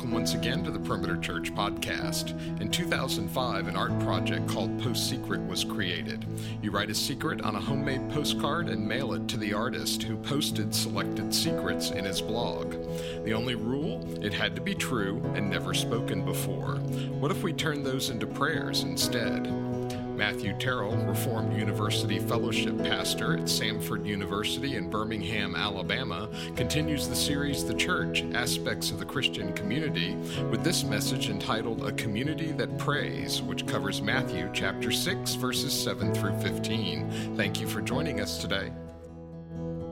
Welcome once again to the Perimeter Church podcast. In 2005, an art project called PostSecret was created. You write a secret on a homemade postcard and mail it to the artist who posted selected secrets in his blog. The only rule? It had to be true and never spoken before. What if we turned those into prayers instead? Matthew Terrell, Reformed University Fellowship Pastor at Samford University in Birmingham, Alabama, continues the series The Church Aspects of the Christian Community with this message entitled A Community That Prays, which covers Matthew chapter 6, verses 7 through 15. Thank you for joining us today.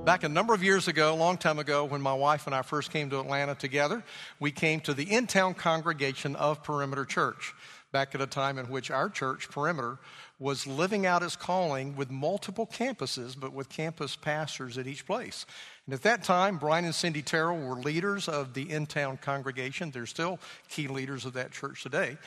Back a number of years ago, a long time ago, when my wife and I first came to Atlanta together, we came to the in town congregation of Perimeter Church back at a time in which our church, Perimeter, was living out his calling with multiple campuses, but with campus pastors at each place. And at that time, Brian and Cindy Terrell were leaders of the in town congregation. They're still key leaders of that church today.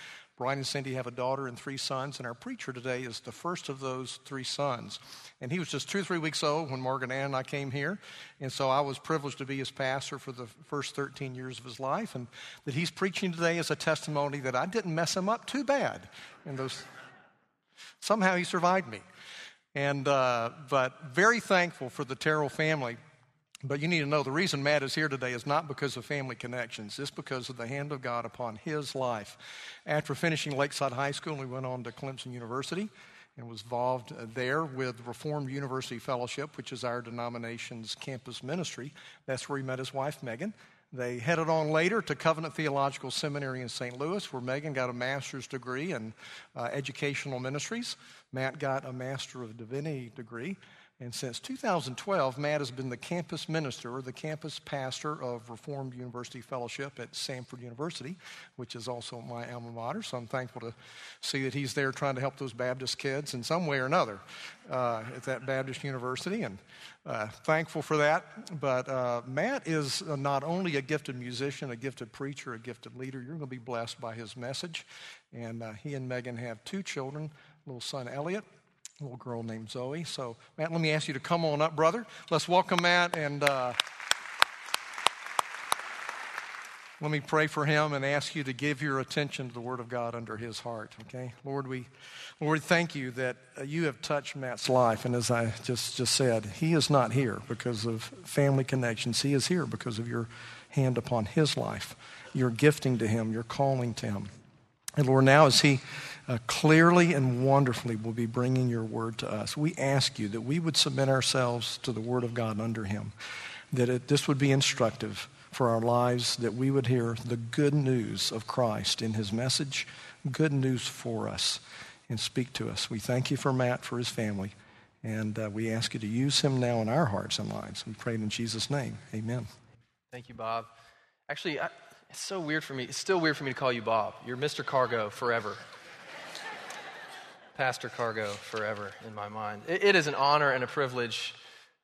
Brian and Cindy have a daughter and three sons, and our preacher today is the first of those three sons. And he was just two or three weeks old when Morgan Ann and I came here. And so I was privileged to be his pastor for the first 13 years of his life. And that he's preaching today is a testimony that I didn't mess him up too bad. And those, somehow he survived me. And, uh, but very thankful for the Terrell family but you need to know the reason Matt is here today is not because of family connections. It's because of the hand of God upon his life. After finishing Lakeside High School, we went on to Clemson University and was involved there with Reformed University Fellowship, which is our denomination's campus ministry. That's where he met his wife, Megan. They headed on later to Covenant Theological Seminary in St. Louis, where Megan got a master's degree in uh, educational ministries. Matt got a Master of Divinity degree. And since 2012, Matt has been the campus minister the campus pastor of Reformed University Fellowship at Samford University, which is also my alma mater. So I'm thankful to see that he's there trying to help those Baptist kids in some way or another uh, at that Baptist University. And uh, thankful for that. But uh, Matt is not only a gifted musician, a gifted preacher, a gifted leader. You're going to be blessed by his message. And uh, he and Megan have two children, little son Elliot little girl named Zoe. So, Matt, let me ask you to come on up, brother. Let's welcome Matt and uh, let me pray for him and ask you to give your attention to the Word of God under his heart, okay? Lord, we, Lord, thank you that uh, you have touched Matt's life. And as I just, just said, he is not here because of family connections, he is here because of your hand upon his life, your gifting to him, your calling to him. And Lord, now as he uh, clearly and wonderfully will be bringing your word to us. We ask you that we would submit ourselves to the word of God under him, that it, this would be instructive for our lives, that we would hear the good news of Christ in his message, good news for us, and speak to us. We thank you for Matt, for his family, and uh, we ask you to use him now in our hearts and lives. We pray in Jesus' name. Amen. Thank you, Bob. Actually, I, it's so weird for me. It's still weird for me to call you Bob. You're Mr. Cargo forever. Pastor Cargo forever in my mind. It, it is an honor and a privilege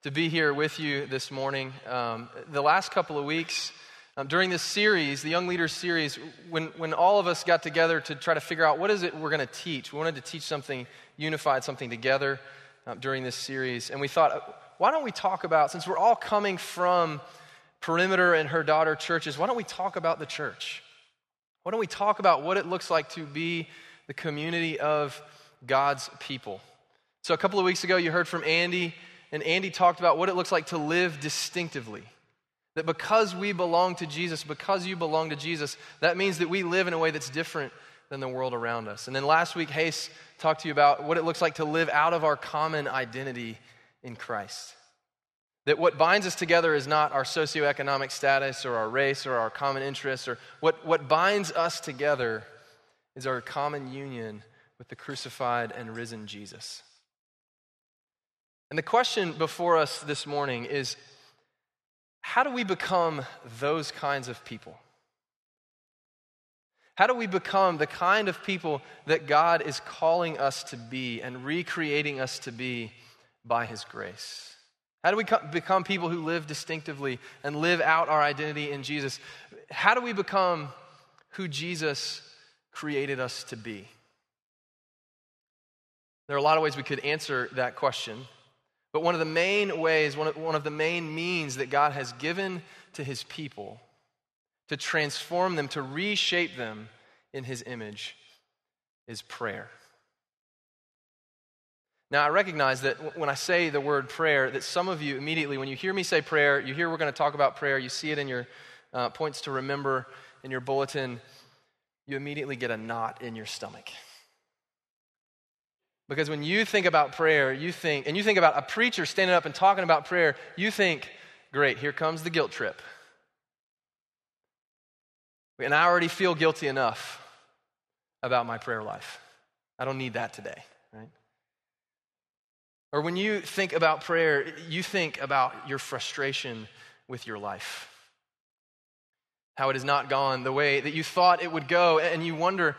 to be here with you this morning. Um, the last couple of weeks, um, during this series, the Young Leaders series, when, when all of us got together to try to figure out what is it we're going to teach, we wanted to teach something unified, something together um, during this series. And we thought, why don't we talk about, since we're all coming from Perimeter and her daughter churches, why don't we talk about the church? Why don't we talk about what it looks like to be the community of God's people. So, a couple of weeks ago, you heard from Andy, and Andy talked about what it looks like to live distinctively. That because we belong to Jesus, because you belong to Jesus, that means that we live in a way that's different than the world around us. And then last week, Hayes talked to you about what it looks like to live out of our common identity in Christ. That what binds us together is not our socioeconomic status or our race or our common interests, or what, what binds us together is our common union with the crucified and risen Jesus. And the question before us this morning is how do we become those kinds of people? How do we become the kind of people that God is calling us to be and recreating us to be by His grace? How do we become people who live distinctively and live out our identity in Jesus? How do we become who Jesus created us to be? There are a lot of ways we could answer that question. But one of the main ways, one of, one of the main means that God has given to his people to transform them, to reshape them in his image, is prayer. Now, I recognize that when I say the word prayer, that some of you immediately, when you hear me say prayer, you hear we're going to talk about prayer, you see it in your uh, points to remember in your bulletin, you immediately get a knot in your stomach. Because when you think about prayer, you think, and you think about a preacher standing up and talking about prayer, you think, great, here comes the guilt trip. And I already feel guilty enough about my prayer life. I don't need that today? Or when you think about prayer, you think about your frustration with your life. How it has not gone the way that you thought it would go, and you wonder,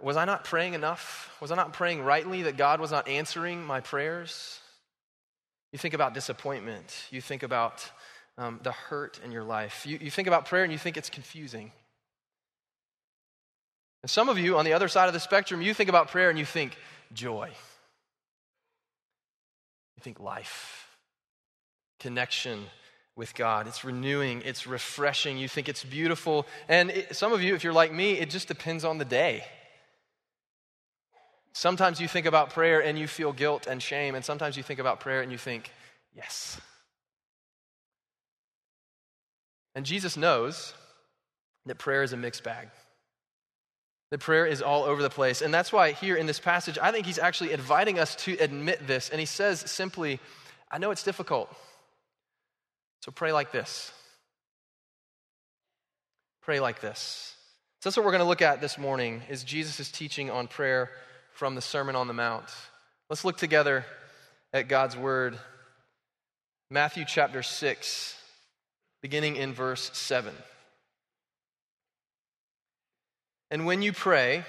was I not praying enough? Was I not praying rightly that God was not answering my prayers? You think about disappointment. You think about um, the hurt in your life. You, you think about prayer and you think it's confusing. And some of you on the other side of the spectrum, you think about prayer and you think joy. You think life, connection with God. It's renewing, it's refreshing. You think it's beautiful. And it, some of you, if you're like me, it just depends on the day. Sometimes you think about prayer and you feel guilt and shame, and sometimes you think about prayer and you think, yes. And Jesus knows that prayer is a mixed bag. The prayer is all over the place. And that's why here in this passage, I think he's actually inviting us to admit this. And he says simply, I know it's difficult. So pray like this. Pray like this. So that's what we're going to look at this morning is Jesus' teaching on prayer from the Sermon on the Mount. Let's look together at God's word. Matthew chapter 6, beginning in verse 7. And when you pray,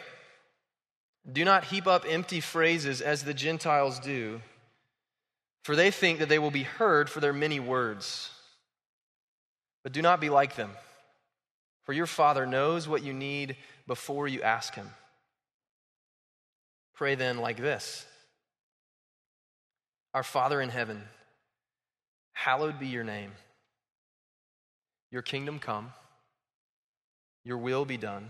do not heap up empty phrases as the Gentiles do, for they think that they will be heard for their many words. But do not be like them, for your Father knows what you need before you ask Him. Pray then like this Our Father in heaven, hallowed be your name. Your kingdom come, your will be done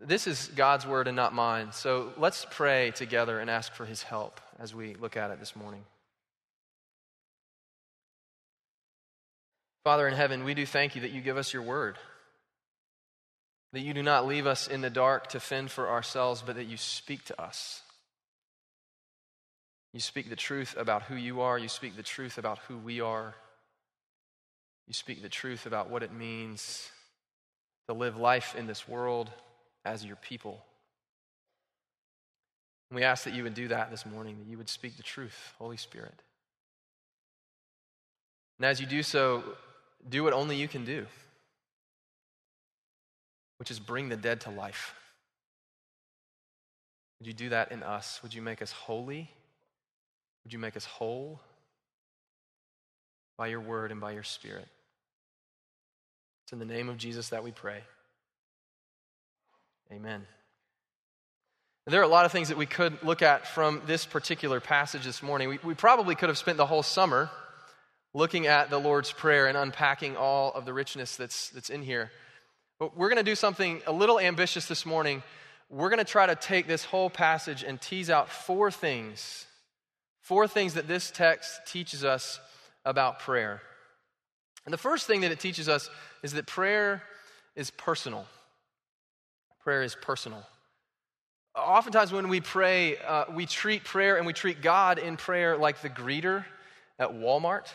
This is God's word and not mine. So let's pray together and ask for his help as we look at it this morning. Father in heaven, we do thank you that you give us your word. That you do not leave us in the dark to fend for ourselves, but that you speak to us. You speak the truth about who you are. You speak the truth about who we are. You speak the truth about what it means to live life in this world as your people. And we ask that you would do that this morning, that you would speak the truth, Holy Spirit. And as you do so, do what only you can do, which is bring the dead to life. Would you do that in us? Would you make us holy? Would you make us whole by your word and by your spirit? It's in the name of Jesus that we pray. Amen. There are a lot of things that we could look at from this particular passage this morning. We, we, probably could have spent the whole summer looking at the Lord's Prayer and unpacking all of the richness that's, that's in here. But we're going to do something a little ambitious this morning. We're going to try to take this whole passage and tease out four things, four things that this text teaches us about prayer. And the first thing that it teaches us is that prayer is personal prayer is personal. Oftentimes, when we pray, uh, we treat prayer and we treat God in prayer like the greeter at Walmart.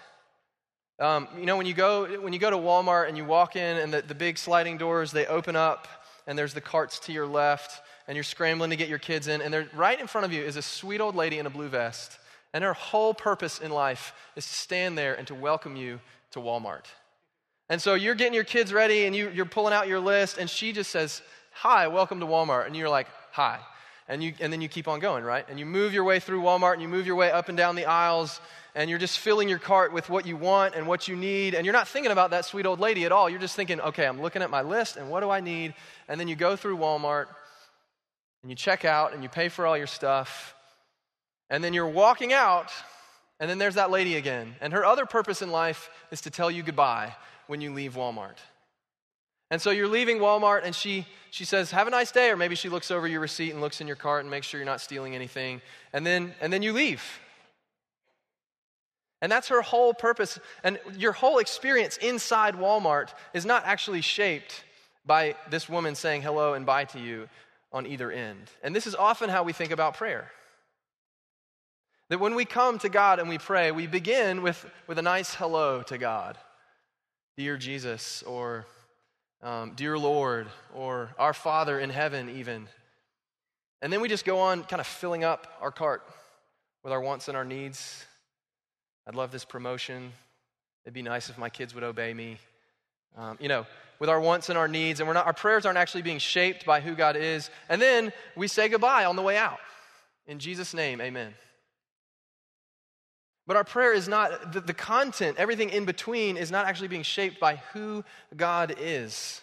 Um, you know, when you, go, when you go to Walmart and you walk in and the, the big sliding doors, they open up and there's the carts to your left and you're scrambling to get your kids in, and right in front of you is a sweet old lady in a blue vest. And her whole purpose in life is to stand there and to welcome you to Walmart. And so you're getting your kids ready and you, you're pulling out your list, and she just says, Hi, welcome to Walmart. And you're like, Hi. And, you, and then you keep on going, right? And you move your way through Walmart and you move your way up and down the aisles, and you're just filling your cart with what you want and what you need. And you're not thinking about that sweet old lady at all. You're just thinking, okay, I'm looking at my list and what do I need? And then you go through Walmart and you check out and you pay for all your stuff. And then you're walking out, and then there's that lady again. And her other purpose in life is to tell you goodbye when you leave Walmart. And so you're leaving Walmart, and she, she says, Have a nice day. Or maybe she looks over your receipt and looks in your cart and makes sure you're not stealing anything. And then, and then you leave. And that's her whole purpose. And your whole experience inside Walmart is not actually shaped by this woman saying hello and bye to you on either end. And this is often how we think about prayer. That when we come to God and we pray, we begin with, with a nice hello to God. Dear Jesus, or um, Dear Lord, or Our Father in heaven, even. And then we just go on kind of filling up our cart with our wants and our needs I'd love this promotion. It'd be nice if my kids would obey me. Um, you know, with our wants and our needs, and we're not, our prayers aren't actually being shaped by who God is. And then we say goodbye on the way out. In Jesus' name, amen. But our prayer is not, the, the content, everything in between, is not actually being shaped by who God is.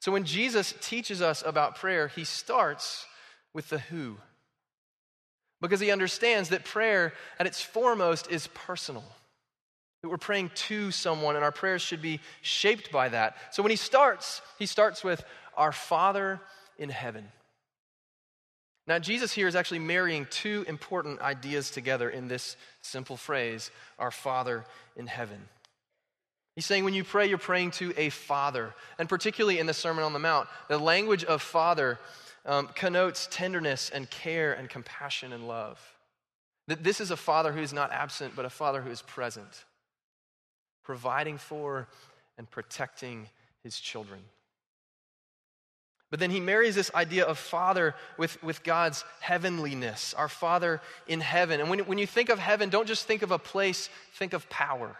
So when Jesus teaches us about prayer, he starts with the who because he understands that prayer at its foremost is personal. That we're praying to someone and our prayers should be shaped by that. So when he starts, he starts with our Father in heaven. Now, Jesus here is actually marrying two important ideas together in this simple phrase, our Father in heaven. He's saying when you pray, you're praying to a father. And particularly in the Sermon on the Mount, the language of father um, connotes tenderness and care and compassion and love. That this is a father who is not absent, but a father who is present, providing for and protecting his children. But then he marries this idea of father with, with God's heavenliness, our father in heaven. And when, when you think of heaven, don't just think of a place, think of power.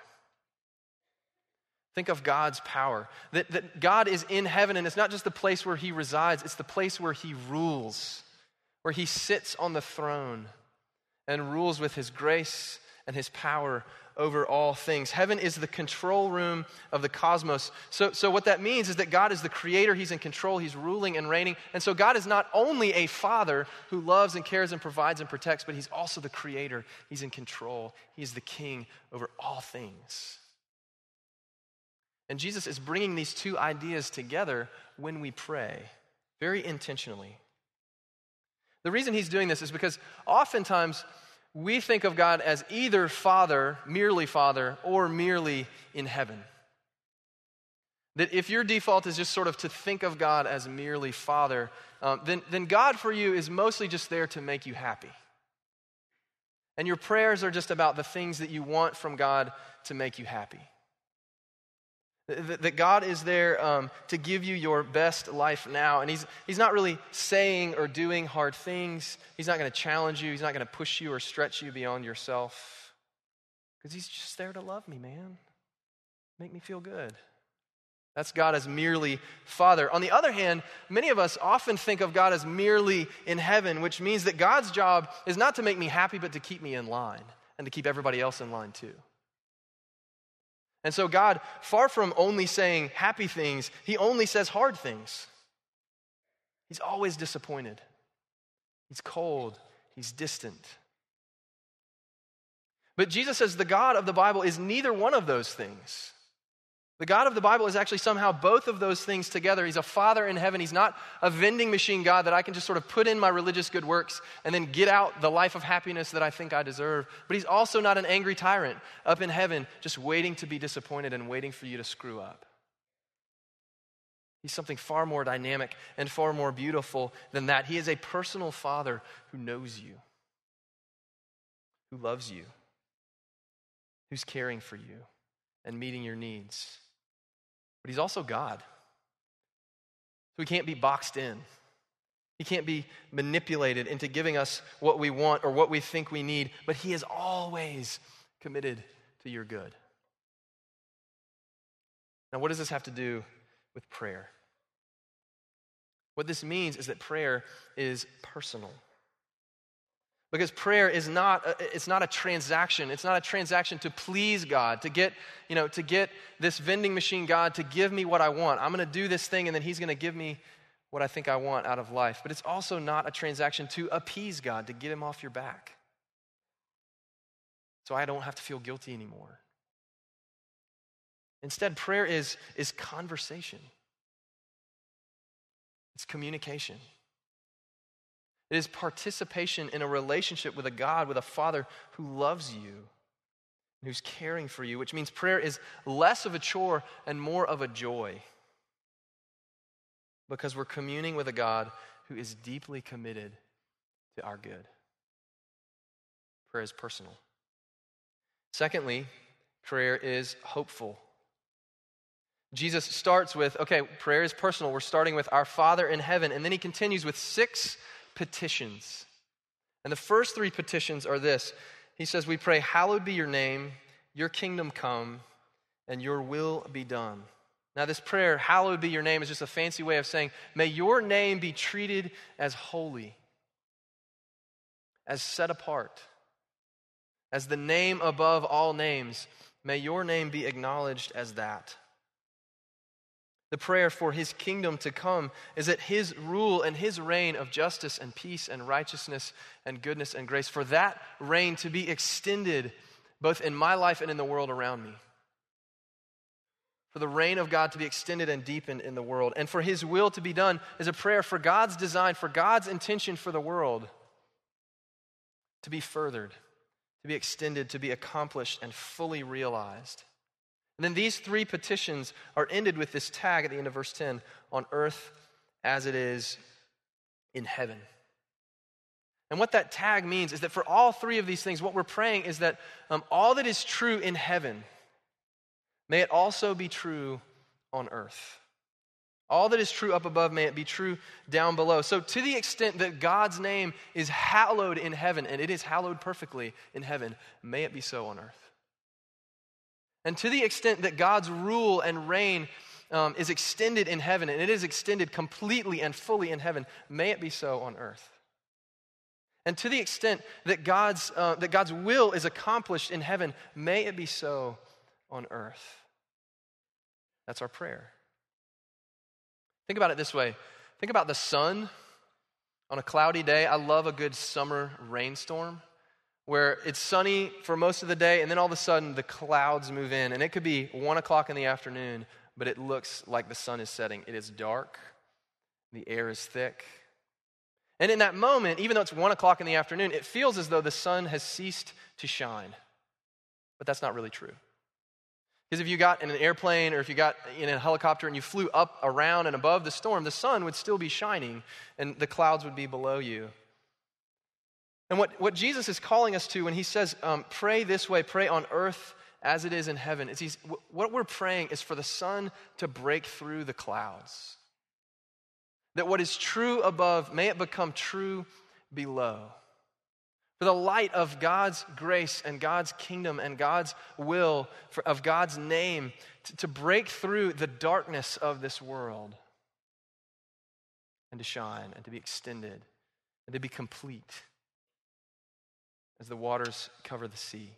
Think of God's power. That, that God is in heaven, and it's not just the place where he resides, it's the place where he rules, where he sits on the throne and rules with his grace and his power over all things. Heaven is the control room of the cosmos. So, so, what that means is that God is the creator, He's in control, He's ruling and reigning. And so, God is not only a father who loves and cares and provides and protects, but He's also the creator. He's in control, He's the king over all things. And Jesus is bringing these two ideas together when we pray, very intentionally. The reason he's doing this is because oftentimes we think of God as either Father, merely Father, or merely in heaven. That if your default is just sort of to think of God as merely Father, um, then, then God for you is mostly just there to make you happy. And your prayers are just about the things that you want from God to make you happy. That God is there um, to give you your best life now. And he's, he's not really saying or doing hard things. He's not going to challenge you. He's not going to push you or stretch you beyond yourself. Because He's just there to love me, man. Make me feel good. That's God as merely Father. On the other hand, many of us often think of God as merely in heaven, which means that God's job is not to make me happy, but to keep me in line and to keep everybody else in line too. And so, God, far from only saying happy things, He only says hard things. He's always disappointed, He's cold, He's distant. But Jesus says the God of the Bible is neither one of those things. The God of the Bible is actually somehow both of those things together. He's a father in heaven. He's not a vending machine God that I can just sort of put in my religious good works and then get out the life of happiness that I think I deserve. But he's also not an angry tyrant up in heaven just waiting to be disappointed and waiting for you to screw up. He's something far more dynamic and far more beautiful than that. He is a personal father who knows you, who loves you, who's caring for you and meeting your needs but he's also God. So he can't be boxed in. He can't be manipulated into giving us what we want or what we think we need, but he is always committed to your good. Now, what does this have to do with prayer? What this means is that prayer is personal. Because prayer is not a, it's not a transaction. It's not a transaction to please God, to get, you know, to get this vending machine God to give me what I want. I'm going to do this thing and then he's going to give me what I think I want out of life. But it's also not a transaction to appease God, to get him off your back. So I don't have to feel guilty anymore. Instead, prayer is, is conversation. It's communication. It is participation in a relationship with a God, with a Father who loves you and who's caring for you, which means prayer is less of a chore and more of a joy because we're communing with a God who is deeply committed to our good. Prayer is personal. Secondly, prayer is hopeful. Jesus starts with, okay, prayer is personal. We're starting with our Father in heaven. And then he continues with six petitions. And the first three petitions are this He says, We pray, Hallowed be your name, your kingdom come, and your will be done. Now, this prayer, Hallowed be your name, is just a fancy way of saying, May your name be treated as holy, as set apart, as the name above all names. May your name be acknowledged as that. The prayer for his kingdom to come is that his rule and his reign of justice and peace and righteousness and goodness and grace, for that reign to be extended both in my life and in the world around me. For the reign of God to be extended and deepened in the world, and for his will to be done is a prayer for God's design, for God's intention for the world to be furthered, to be extended, to be accomplished, and fully realized. And then these three petitions are ended with this tag at the end of verse 10 on earth as it is in heaven. And what that tag means is that for all three of these things, what we're praying is that um, all that is true in heaven, may it also be true on earth. All that is true up above, may it be true down below. So, to the extent that God's name is hallowed in heaven, and it is hallowed perfectly in heaven, may it be so on earth. And to the extent that God's rule and reign um, is extended in heaven, and it is extended completely and fully in heaven, may it be so on earth. And to the extent that God's, uh, that God's will is accomplished in heaven, may it be so on earth. That's our prayer. Think about it this way think about the sun on a cloudy day. I love a good summer rainstorm where it's sunny for most of the day, and then all of a sudden the clouds move in. And it could be one o'clock in the afternoon, but it looks like the sun is setting. It is dark, the air is thick. And in that moment, even though it's one o'clock in the afternoon, it feels as though the sun has ceased to shine. But that's not really true. Because if you got in an airplane or if you got in a helicopter and you flew up around and above the storm, the sun would still be shining and the clouds would be below you. And what, what Jesus is calling us to when he says, um, pray this way, pray on earth as it is in heaven, is he's, what we're praying is for the sun to break through the clouds. That what is true above, may it become true below. For the light of God's grace and God's kingdom and God's will, for, of God's name, to, to break through the darkness of this world and to shine and to be extended and to be complete as the waters cover the sea.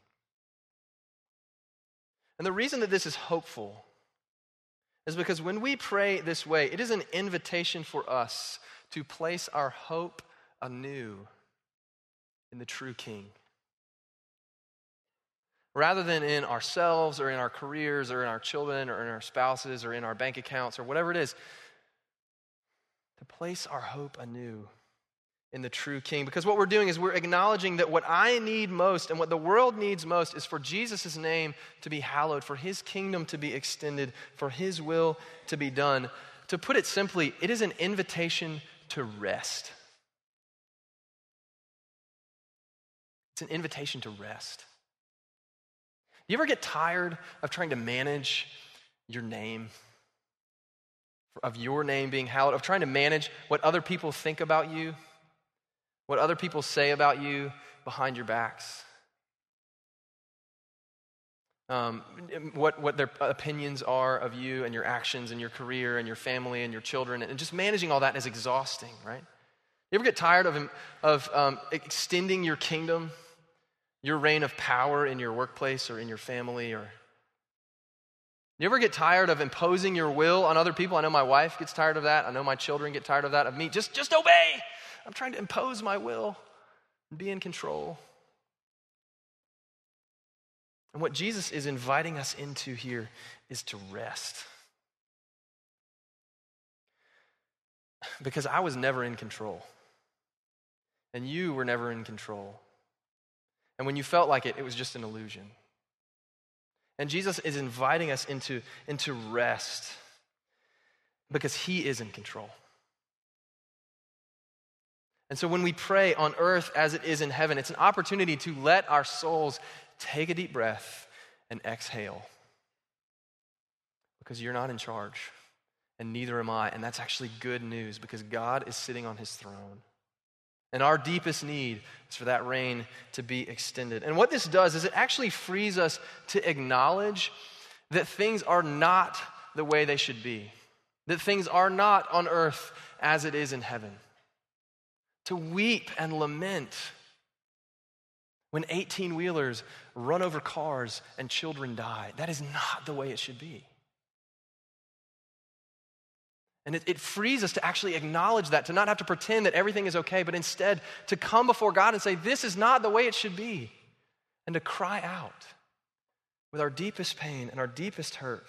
And the reason that this is hopeful is because when we pray this way, it is an invitation for us to place our hope anew in the true King. Rather than in ourselves or in our careers or in our children or in our spouses or in our bank accounts or whatever it is, to place our hope anew in the true King. Because what we're doing is we're acknowledging that what I need most and what the world needs most is for Jesus' name to be hallowed, for his kingdom to be extended, for his will to be done. To put it simply, it is an invitation to rest. It's an invitation to rest. You ever get tired of trying to manage your name? Of your name being hallowed, of trying to manage what other people think about you? What other people say about you behind your backs. um, what, what their opinions are of you and your actions and your career and your family and your children. And just managing all that is exhausting, right? You ever get tired of, of um, extending your kingdom, your reign of power in your workplace or in your family? Or you ever get tired of imposing your will on other people? I know my wife gets tired of that. I know my children get tired of that. Of me, just just obey. I'm trying to impose my will and be in control. And what Jesus is inviting us into here is to rest. Because I was never in control. And you were never in control. And when you felt like it, it was just an illusion. And Jesus is inviting us into, into rest because he is in control. And so when we pray on earth as it is in heaven, it's an opportunity to let our souls take a deep breath and exhale. Because you're not in charge, and neither am I. And that's actually good news because God is sitting on his throne. And our deepest need is for that reign to be extended. And what this does is it actually frees us to acknowledge that things are not the way they should be, that things are not on earth as it is in heaven. To weep and lament when 18 wheelers run over cars and children die. That is not the way it should be. And it, it, frees us to actually acknowledge that, to not have to pretend that everything is okay, but instead to come before God and say, This is not the way it should be. And to cry out with our deepest pain and our deepest hurt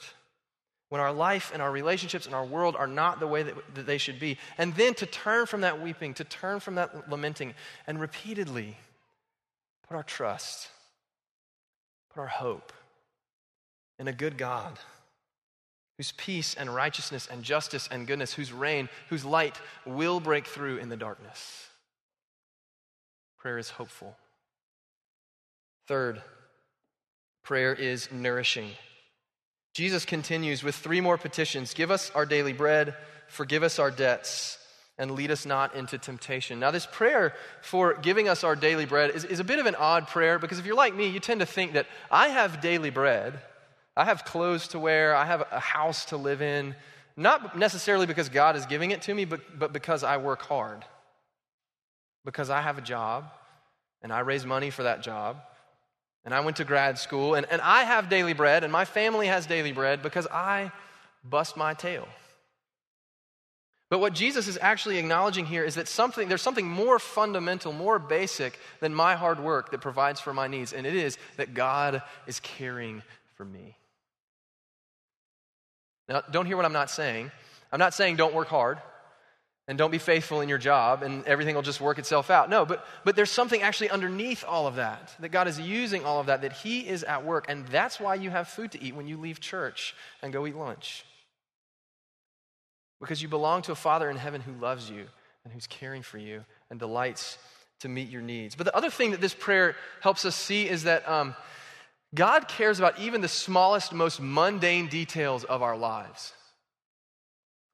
when our life and our relationships and our world are not the way that, that they should be. And then to turn from that weeping, to turn from that lamenting, and repeatedly put our trust, put our hope in a good God whose peace and righteousness and justice and goodness, whose reign, whose light will break through in the darkness. Prayer is hopeful. Third, prayer is nourishing. Jesus continues with three more petitions Give us our daily bread, forgive us our debts, and lead us not into temptation. Now, this prayer for giving us our daily bread is, is a bit of an odd prayer because if you're like me, you tend to think that I have daily bread I have clothes to wear, I have a house to live in, not necessarily because God is giving it to me, but, but because I work hard. Because I have a job and I raise money for that job. And I went to grad school and, and I have daily bread and my family has daily bread because I bust my tail. But what Jesus is actually acknowledging here is that something, there's something more fundamental, more basic than my hard work that provides for my needs, and it is that God is caring for me. Now, don't hear what I'm not saying. I'm not saying don't work hard and don't be faithful in your job and everything will just work itself out. No, but, but there's something actually underneath all of that, that God is using all of that, that He is at work. And that's why you have food to eat when you leave church and go eat lunch. Because you belong to a Father in heaven who loves you and who's caring for you and delights to meet your needs. But the other thing that this prayer helps us see is that um, God cares about even the smallest, most mundane details of our lives.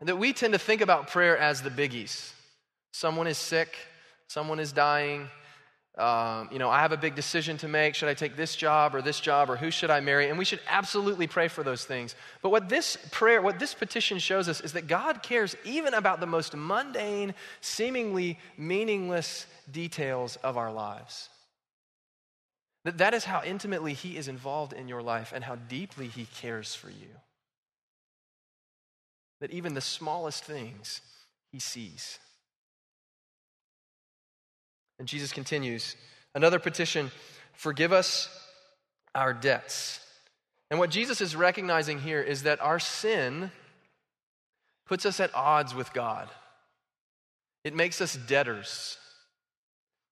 That we tend to think about prayer as the biggies. Someone is sick, someone is dying. Um, you know, I have a big decision to make. Should I take this job or this job or who should I marry? And we should absolutely pray for those things. But what this prayer, what this petition shows us is that God cares even about the most mundane, seemingly meaningless details of our lives. That that is how intimately he is involved in your life and how deeply he cares for you. That even the smallest things he sees. And Jesus continues another petition forgive us our debts. And what Jesus is recognizing here is that our sin puts us at odds with God, it makes us debtors.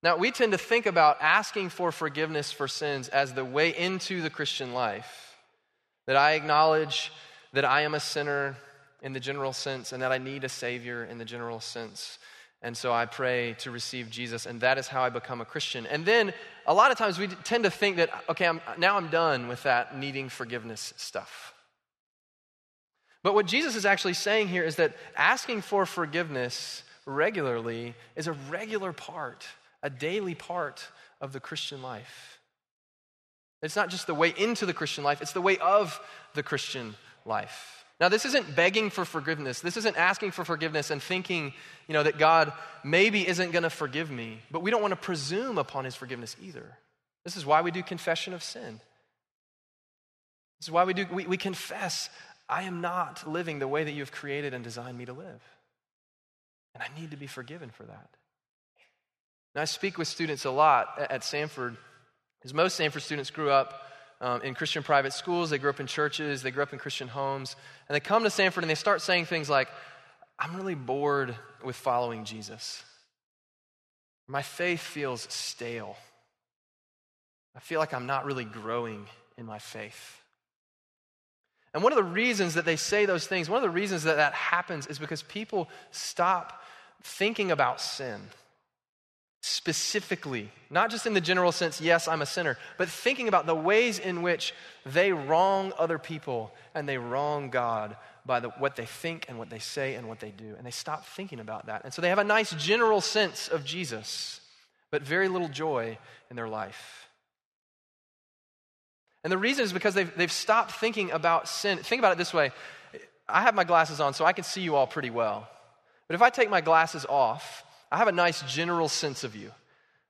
Now, we tend to think about asking for forgiveness for sins as the way into the Christian life. That I acknowledge that I am a sinner in the general sense and that I need a Savior in the general sense. And so I pray to receive Jesus, and that is how I become a Christian. And then a lot of times we tend to think that, okay, I'm, now I'm done with that needing forgiveness stuff. But what Jesus is actually saying here is that asking for forgiveness regularly is a regular part a daily part of the Christian life. It's not just the way into the Christian life, it's the way of the Christian life. Now, this isn't begging for forgiveness. This isn't asking for forgiveness and thinking, you know, that God maybe isn't going to forgive me. But we don't want to presume upon his forgiveness either. This is why we do confession of sin. This is why we do we, we confess, I am not living the way that you have created and designed me to live. And I need to be forgiven for that. And I speak with students a lot at, at Samford, because most Samford students grew up um, in Christian private schools, they grew up in churches, they grew up in Christian homes, and they come to Samford and they start saying things like, I'm really bored with following Jesus. My faith feels stale. I feel like I'm not really growing in my faith. And one of the reasons that they say those things, one of the reasons that that happens is because people stop thinking about sin specifically, not just in the general sense, yes, I'm a sinner, but thinking about the ways in which they wrong other people and they wrong God by the, what they think and what they say and what they do. And they stop thinking about that. And so they have a nice general sense of Jesus, but very little joy in their life. And the reason is because they've, they've stopped thinking about sin. Think about it this way I have my glasses on, so I can see you all pretty well. But if I take my glasses off, I have a nice general sense of you.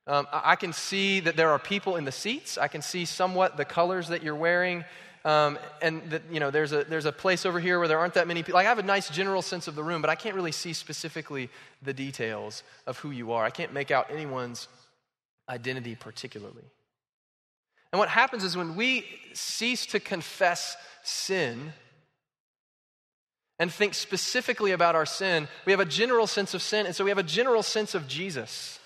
Um, I can see that there are people in the seats. I can see somewhat the colors that you're wearing. Um, and that, you know, there's a, there's a place over here where there aren't that many people. Like, I have a nice general sense of the room, but I can't really see specifically the details of who you are. I can't make out anyone's identity particularly. And what happens is when we cease to confess sin, and think specifically about our sin, we have a general sense of sin, and so we have a general sense of Jesus.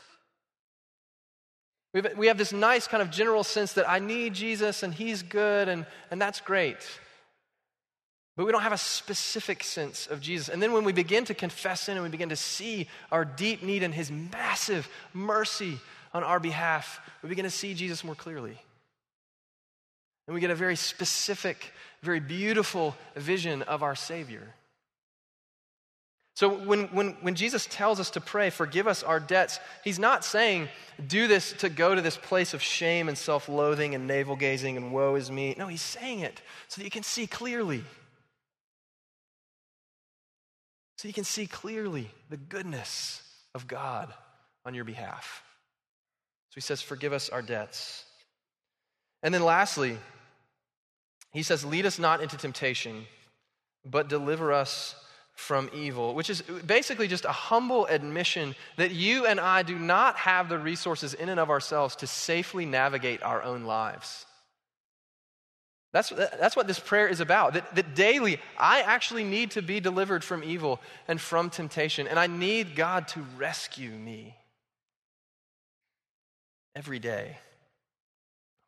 We have, we have this nice kind of general sense that I need Jesus and He's good, and, and that's great. But we don't have a specific sense of Jesus. And then when we begin to confess sin and we begin to see our deep need and His massive mercy on our behalf, we begin to see Jesus more clearly. And we get a very specific, very beautiful vision of our Savior. So when, when, when Jesus tells us to pray, forgive us our debts, he's not saying do this to go to this place of shame and self loathing and navel gazing and woe is me. No, he's saying it so that you can see clearly. So you can see clearly the goodness of God on your behalf. So he says, forgive us our debts. And then lastly, he says, lead us not into temptation, but deliver us from evil, which is basically just a humble admission that you and I do not have the resources in and of ourselves to safely navigate our own lives. That's, that's what this prayer is about. That, that daily, I actually need to be delivered from evil and from temptation, and I need God to rescue me every day.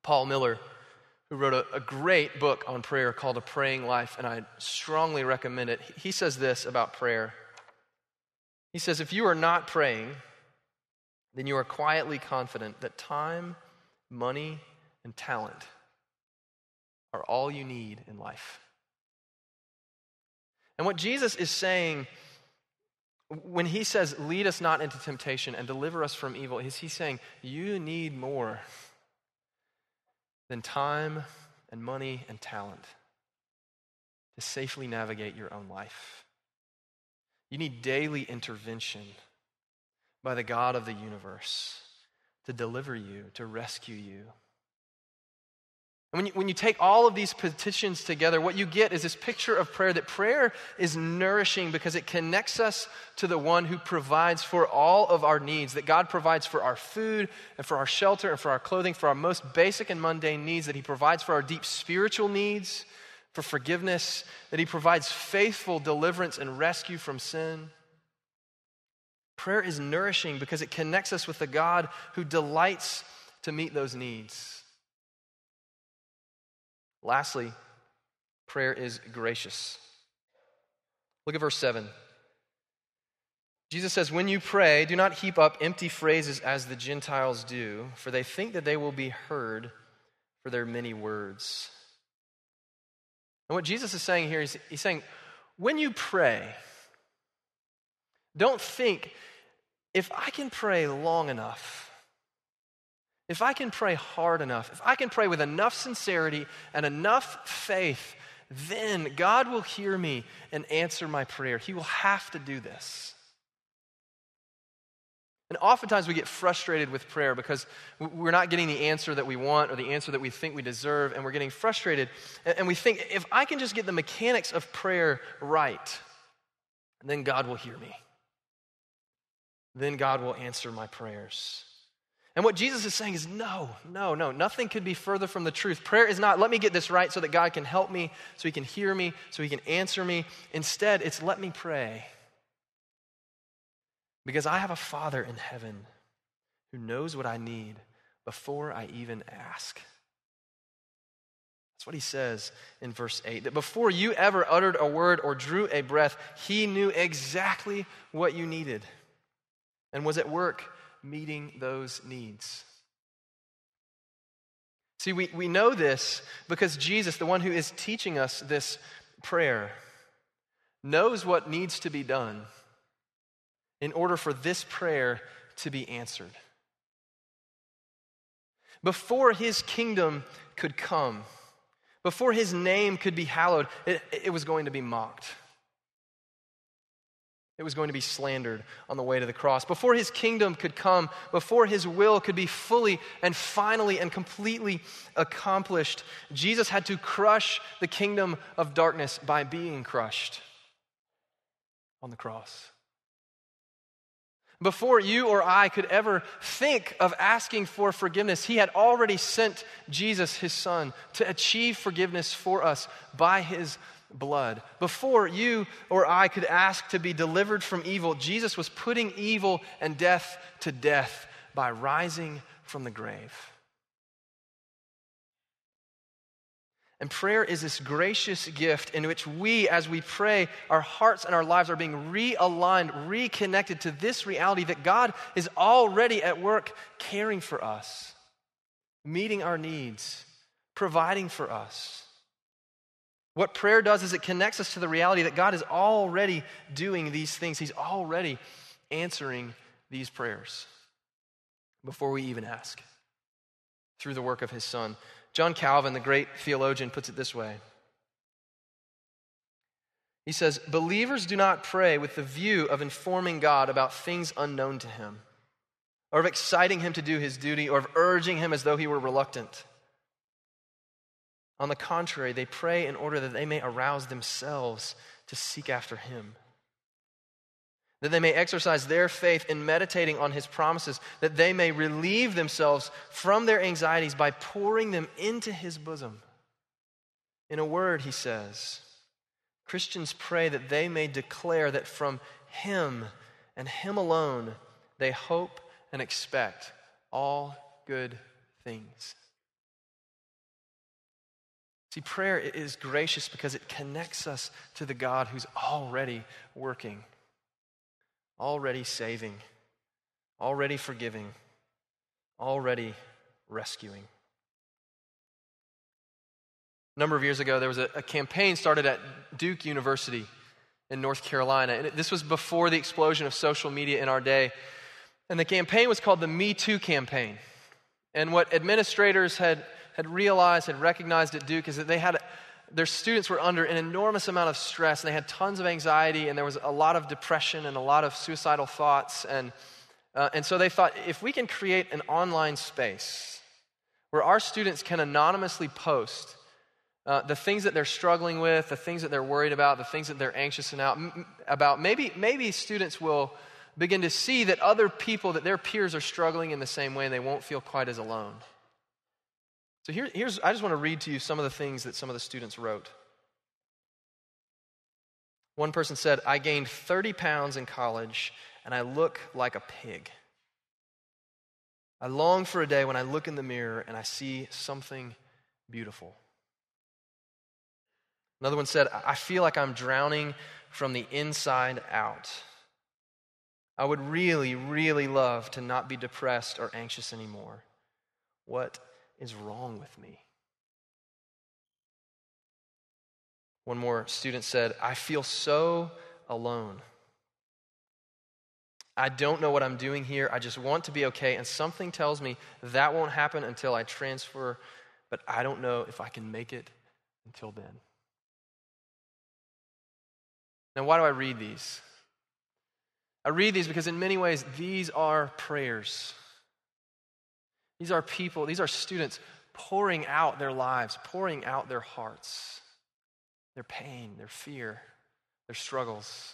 Paul Miller who wrote a, a, great book on prayer called A Praying Life, and I strongly recommend it. He says this about prayer. He says, If you are not praying, then you are quietly confident that time, money, and talent are all you need in life. And what Jesus is saying when he says, Lead us not into temptation and deliver us from evil, is he's saying, You need more than time and money and talent to safely navigate your own life. You need daily intervention by the God of the universe to deliver you, to rescue you. And when you, when you take all of these petitions together, what you get is this picture of prayer that prayer is nourishing because it connects us to the one who provides for all of our needs, that God provides for our food and for our shelter and for our clothing, for our most basic and mundane needs, that He provides for our deep spiritual needs, for forgiveness, that He provides faithful deliverance and rescue from sin. Prayer is nourishing because it connects us with the God who delights to meet those needs. Lastly, prayer is gracious. Look at verse 7. Jesus says, When you pray, do not heap up empty phrases as the Gentiles do, for they think that they will be heard for their many words. And what Jesus is saying here is he's saying, when you pray, don't think, if I can pray long enough, if I can pray hard enough, if I can pray with enough sincerity and enough faith, then God will hear me and answer my prayer. He will have to do this. And oftentimes we get frustrated with prayer because we're not getting the answer that we want or the answer that we think we deserve, and we're getting frustrated. And we think, if I can just get the mechanics of prayer right, then God will hear me. Then God will answer my prayers. And what Jesus is saying is no, no, no. Nothing could be further from the truth. Prayer is not, let me get this right so that God can help me, so he can hear me, so he can answer me. Instead, it's let me pray. Because I have a Father in heaven who knows what I need before I even ask. That's what he says in verse 8 that before you ever uttered a word or drew a breath, he knew exactly what you needed and was at work meeting those needs. See, we, we know this because Jesus, the one who is teaching us this prayer, knows what needs to be done in order for this prayer to be answered. Before his kingdom could come, before his name could be hallowed, it, it, was going to be mocked. It was going to be slandered on the way to the cross. Before his kingdom could come, before his will could be fully and finally and completely accomplished, Jesus had to crush the kingdom of darkness by being crushed on the cross. Before you or I could ever think of asking for forgiveness, He had already sent Jesus, His Son, to achieve forgiveness for us by His blood. Before you or I could ask to be delivered from evil, Jesus was putting evil and death to death by rising from the grave. And prayer is this gracious gift in which we, as we pray, our hearts and our lives are being realigned, reconnected to this reality that God is already at work caring for us, meeting our needs, providing for us. What prayer does is it connects us to the reality that God is already doing these things, He's already answering these prayers before we even ask through the work of His Son. John Calvin, the great theologian, puts it this way He says, Believers do not pray with the view of informing God about things unknown to him, or of exciting him to do his duty, or of urging him as though he were reluctant. On the contrary, they pray in order that they may arouse themselves to seek after him that they may exercise their faith in meditating on his promises, that they may relieve themselves from their anxieties by pouring them into his bosom. In a word, he says, Christians pray that they may declare that from him and him alone they hope and expect all good things. See, prayer is gracious because it connects us to the God who's already working already saving, already forgiving, already rescuing. A number of years ago, there was a, a campaign started at Duke University in North Carolina. And this was before the explosion of social media in our day. And the campaign was called the Me Too campaign. And what administrators had, had realized, had recognized at Duke is that they had their students were under an enormous amount of stress and they had tons of anxiety and there was a lot of depression and a lot of suicidal thoughts. And, uh, and so they thought if we can create an online space where our students can anonymously post uh, the things that they're struggling with, the things that they're worried about, the things that they're anxious about, maybe, maybe students will begin to see that other people, that their peers are struggling in the same way and they won't feel quite as alone. So here, here's, I just want to read to you some of the things that some of the students wrote. One person said, I gained 30 pounds in college and I look like a pig. I long for a day when I look in the mirror and I see something beautiful. Another one said, I feel like I'm drowning from the inside out. I would really, really love to not be depressed or anxious anymore. What is wrong with me? One more student said, I feel so alone. I don't know what I'm doing here. I just want to be okay. And something tells me that won't happen until I transfer, but I don't know if I can make it until then. Now, why do I read these? I read these because, in many ways, these are prayers. These are people, these are students pouring out their lives, pouring out their hearts, their pain, their fear, their struggles.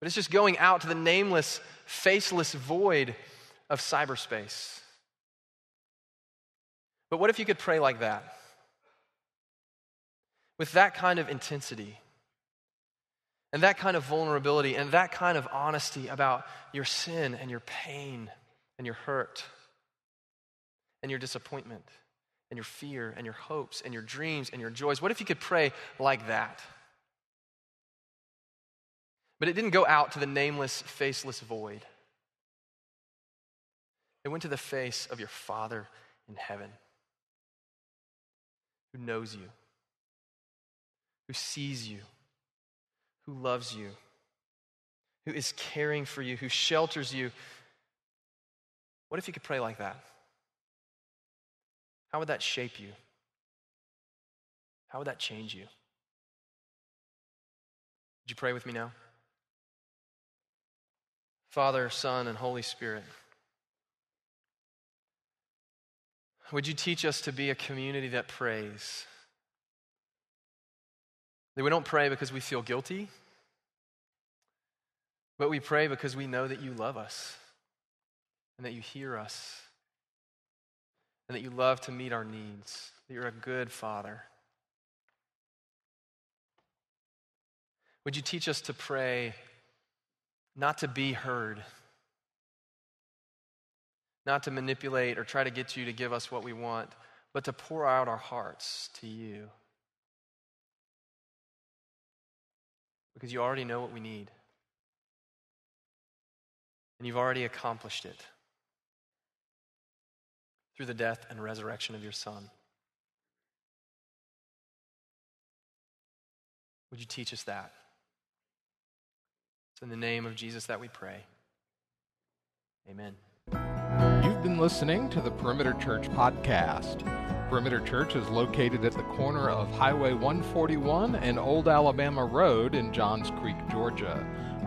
But it's just going out to the nameless, faceless void of cyberspace. But what if you could pray like that? With that kind of intensity, and that kind of vulnerability, and that kind of honesty about your sin and your pain and your hurt and your disappointment and your fear and your hopes and your dreams and your joys. What if you could pray like that? But it didn't go out to the nameless, faceless void. It went to the face of your Father in heaven who knows you, who sees you, who loves you, who is caring for you, who shelters you. What if you could pray like that? How would that shape you? How would that change you? Would you pray with me now? Father, Son, and Holy Spirit, would you teach us to be a community that prays? That we don't pray because we feel guilty, but we pray because we know that you love us and that you hear us and that you love to meet our needs, that you're a good father. Would you teach us to pray not to be heard, not to manipulate or try to get you to give us what we want, but to pour out our hearts to you? Because you already know what we need. And you've already accomplished it through the death and resurrection of your Son. Would you teach us that? It's in the name of Jesus that we pray. Amen. You've been listening to the Perimeter Church podcast. Perimeter Church is located at the corner of Highway 141 and Old Alabama Road in Johns Creek, Georgia.